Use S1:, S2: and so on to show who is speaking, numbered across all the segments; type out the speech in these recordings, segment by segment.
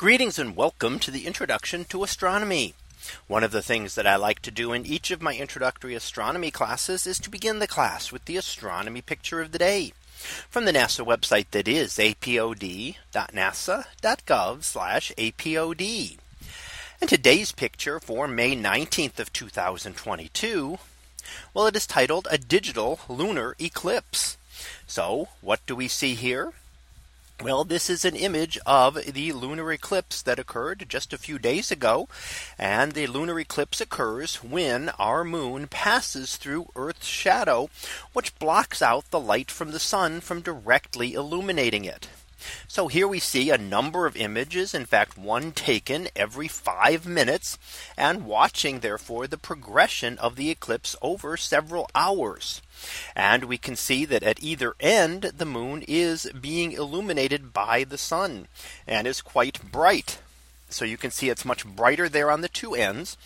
S1: Greetings and welcome to the introduction to astronomy. One of the things that I like to do in each of my introductory astronomy classes is to begin the class with the astronomy picture of the day from the NASA website that is apod.nasa.gov apod. And today's picture for May 19th of 2022. Well, it is titled a digital lunar eclipse. So what do we see here? Well, this is an image of the lunar eclipse that occurred just a few days ago. And the lunar eclipse occurs when our moon passes through Earth's shadow, which blocks out the light from the sun from directly illuminating it. So here we see a number of images, in fact, one taken every five minutes and watching therefore the progression of the eclipse over several hours. And we can see that at either end, the moon is being illuminated by the sun and is quite bright. So you can see it's much brighter there on the two ends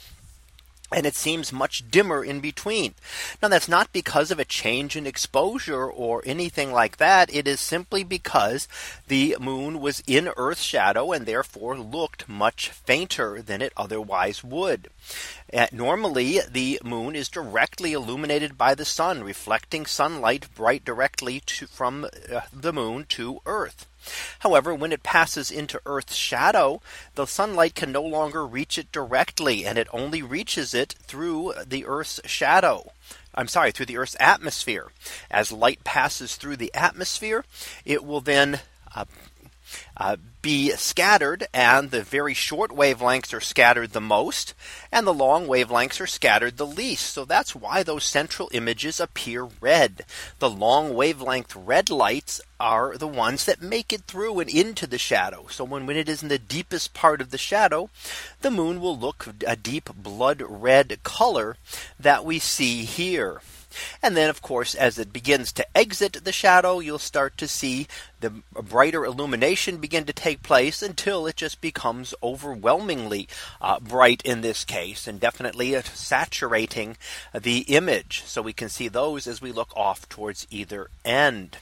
S1: and it seems much dimmer in between. Now, that's not because of a change in exposure or anything like that. It is simply because the moon was in Earth's shadow and therefore looked much fainter than it otherwise would. Uh, normally, the moon is directly illuminated by the sun, reflecting sunlight bright directly to, from uh, the moon to Earth. However, when it passes into Earth's shadow, the sunlight can no longer reach it directly and it only reaches it through the Earth's shadow. I'm sorry, through the Earth's atmosphere. As light passes through the atmosphere, it will then uh, uh, be scattered, and the very short wavelengths are scattered the most, and the long wavelengths are scattered the least. So that's why those central images appear red. The long wavelength red lights are the ones that make it through and into the shadow. So when, when it is in the deepest part of the shadow, the moon will look a deep blood red color that we see here. And then, of course, as it begins to exit the shadow, you'll start to see the brighter illumination begin to take place until it just becomes overwhelmingly uh, bright in this case, and definitely saturating the image. So we can see those as we look off towards either end.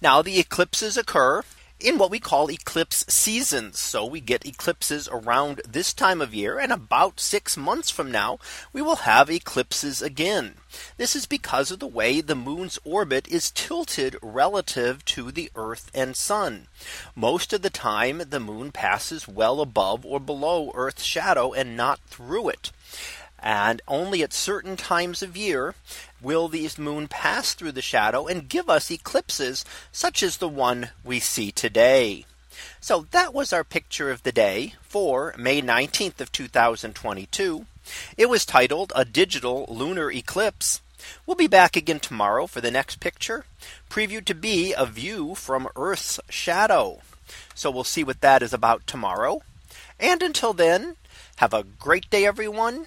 S1: Now, the eclipses occur in what we call eclipse seasons. So we get eclipses around this time of year and about six months from now we will have eclipses again. This is because of the way the moon's orbit is tilted relative to the Earth and sun. Most of the time the moon passes well above or below Earth's shadow and not through it. And only at certain times of year will these moon pass through the shadow and give us eclipses such as the one we see today. So that was our picture of the day for May 19th of 2022. It was titled a digital lunar eclipse. We'll be back again tomorrow for the next picture previewed to be a view from Earth's shadow. So we'll see what that is about tomorrow. And until then, have a great day, everyone